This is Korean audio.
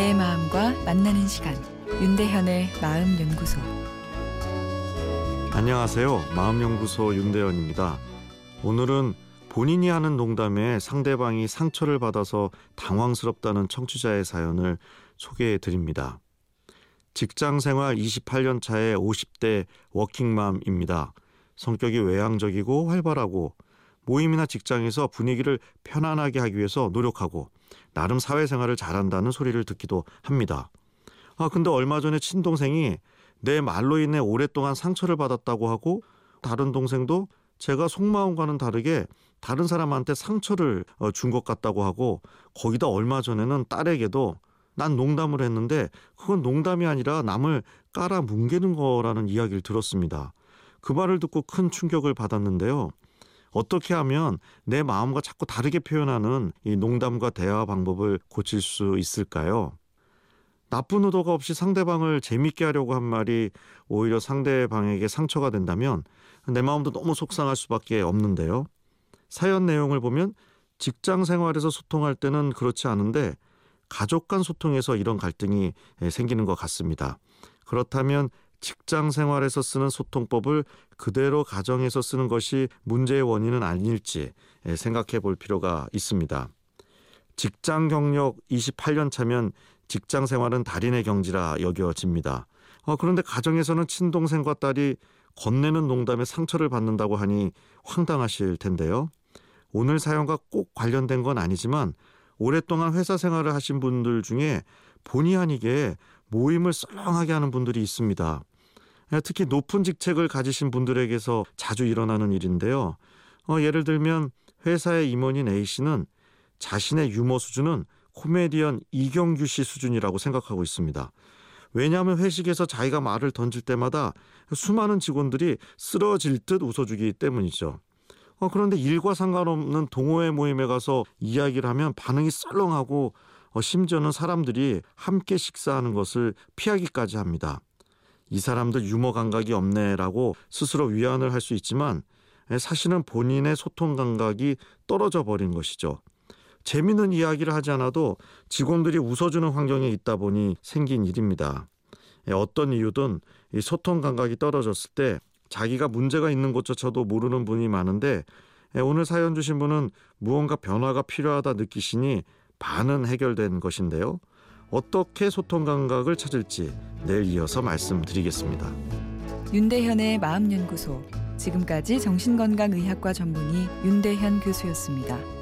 마음과 만나는 시간 윤대현의 마음 연구소 안녕하세요. 마음 연구소 윤대현입니다. 오늘은 본인이 하는 농담에 상대방이 상처를 받아서 당황스럽다는 청취자의 사연을 소개해 드립니다. 직장 생활 28년 차의 50대 워킹맘입니다. 성격이 외향적이고 활발하고 모임이나 직장에서 분위기를 편안하게 하기 위해서 노력하고 나름 사회생활을 잘한다는 소리를 듣기도 합니다. 아, 근데 얼마 전에 친동생이 내 말로 인해 오랫동안 상처를 받았다고 하고 다른 동생도 제가 속마음과는 다르게 다른 사람한테 상처를 어, 준것 같다고 하고 거기다 얼마 전에는 딸에게도 난 농담을 했는데 그건 농담이 아니라 남을 깔아 뭉개는 거라는 이야기를 들었습니다. 그 말을 듣고 큰 충격을 받았는데요. 어떻게 하면 내 마음과 자꾸 다르게 표현하는 이 농담과 대화 방법을 고칠 수 있을까요? 나쁜 의도가 없이 상대방을 재밌게 하려고 한 말이 오히려 상대방에게 상처가 된다면 내 마음도 너무 속상할 수밖에 없는데요. 사연 내용을 보면 직장 생활에서 소통할 때는 그렇지 않은데 가족 간 소통에서 이런 갈등이 생기는 것 같습니다. 그렇다면 직장 생활에서 쓰는 소통법을 그대로 가정에서 쓰는 것이 문제의 원인은 아닐지 생각해 볼 필요가 있습니다. 직장 경력 28년 차면 직장 생활은 달인의 경지라 여겨집니다. 어, 그런데 가정에서는 친동생과 딸이 건네는 농담에 상처를 받는다고 하니 황당하실 텐데요. 오늘 사연과 꼭 관련된 건 아니지만 오랫동안 회사 생활을 하신 분들 중에 본의 아니게 모임을 썰렁하게 하는 분들이 있습니다. 예, 특히 높은 직책을 가지신 분들에게서 자주 일어나는 일인데요. 어, 예를 들면 회사의 임원인 A씨는 자신의 유머 수준은 코미디언 이경규 씨 수준이라고 생각하고 있습니다. 왜냐하면 회식에서 자기가 말을 던질 때마다 수많은 직원들이 쓰러질 듯 웃어주기 때문이죠. 어, 그런데 일과 상관없는 동호회 모임에 가서 이야기를 하면 반응이 썰렁하고 어, 심지어는 사람들이 함께 식사하는 것을 피하기까지 합니다. 이 사람들 유머 감각이 없네라고 스스로 위안을 할 수 있지만 사실은 본인의 소통 감각이 떨어져 버린 것이죠. 재미있는 이야기를 하지 않아도 직원들이 웃어주는 환경에 있다 보니 생긴 일입니다. 어떤 이유든 이 소통 감각이 떨어졌을 때 자기가 문제가 있는 것조차도 모르는 분이 많은데 오늘 사연 주신 분은 무언가 변화가 필요하다 느끼시니 반은 해결된 것인데요. 어떻게 소통 감각을 찾을지 내일 이어서 말씀드리겠습니다. 윤대현의 마음연구소 지금까지 정신건강의학과 전문의 윤대현 교수였습니다.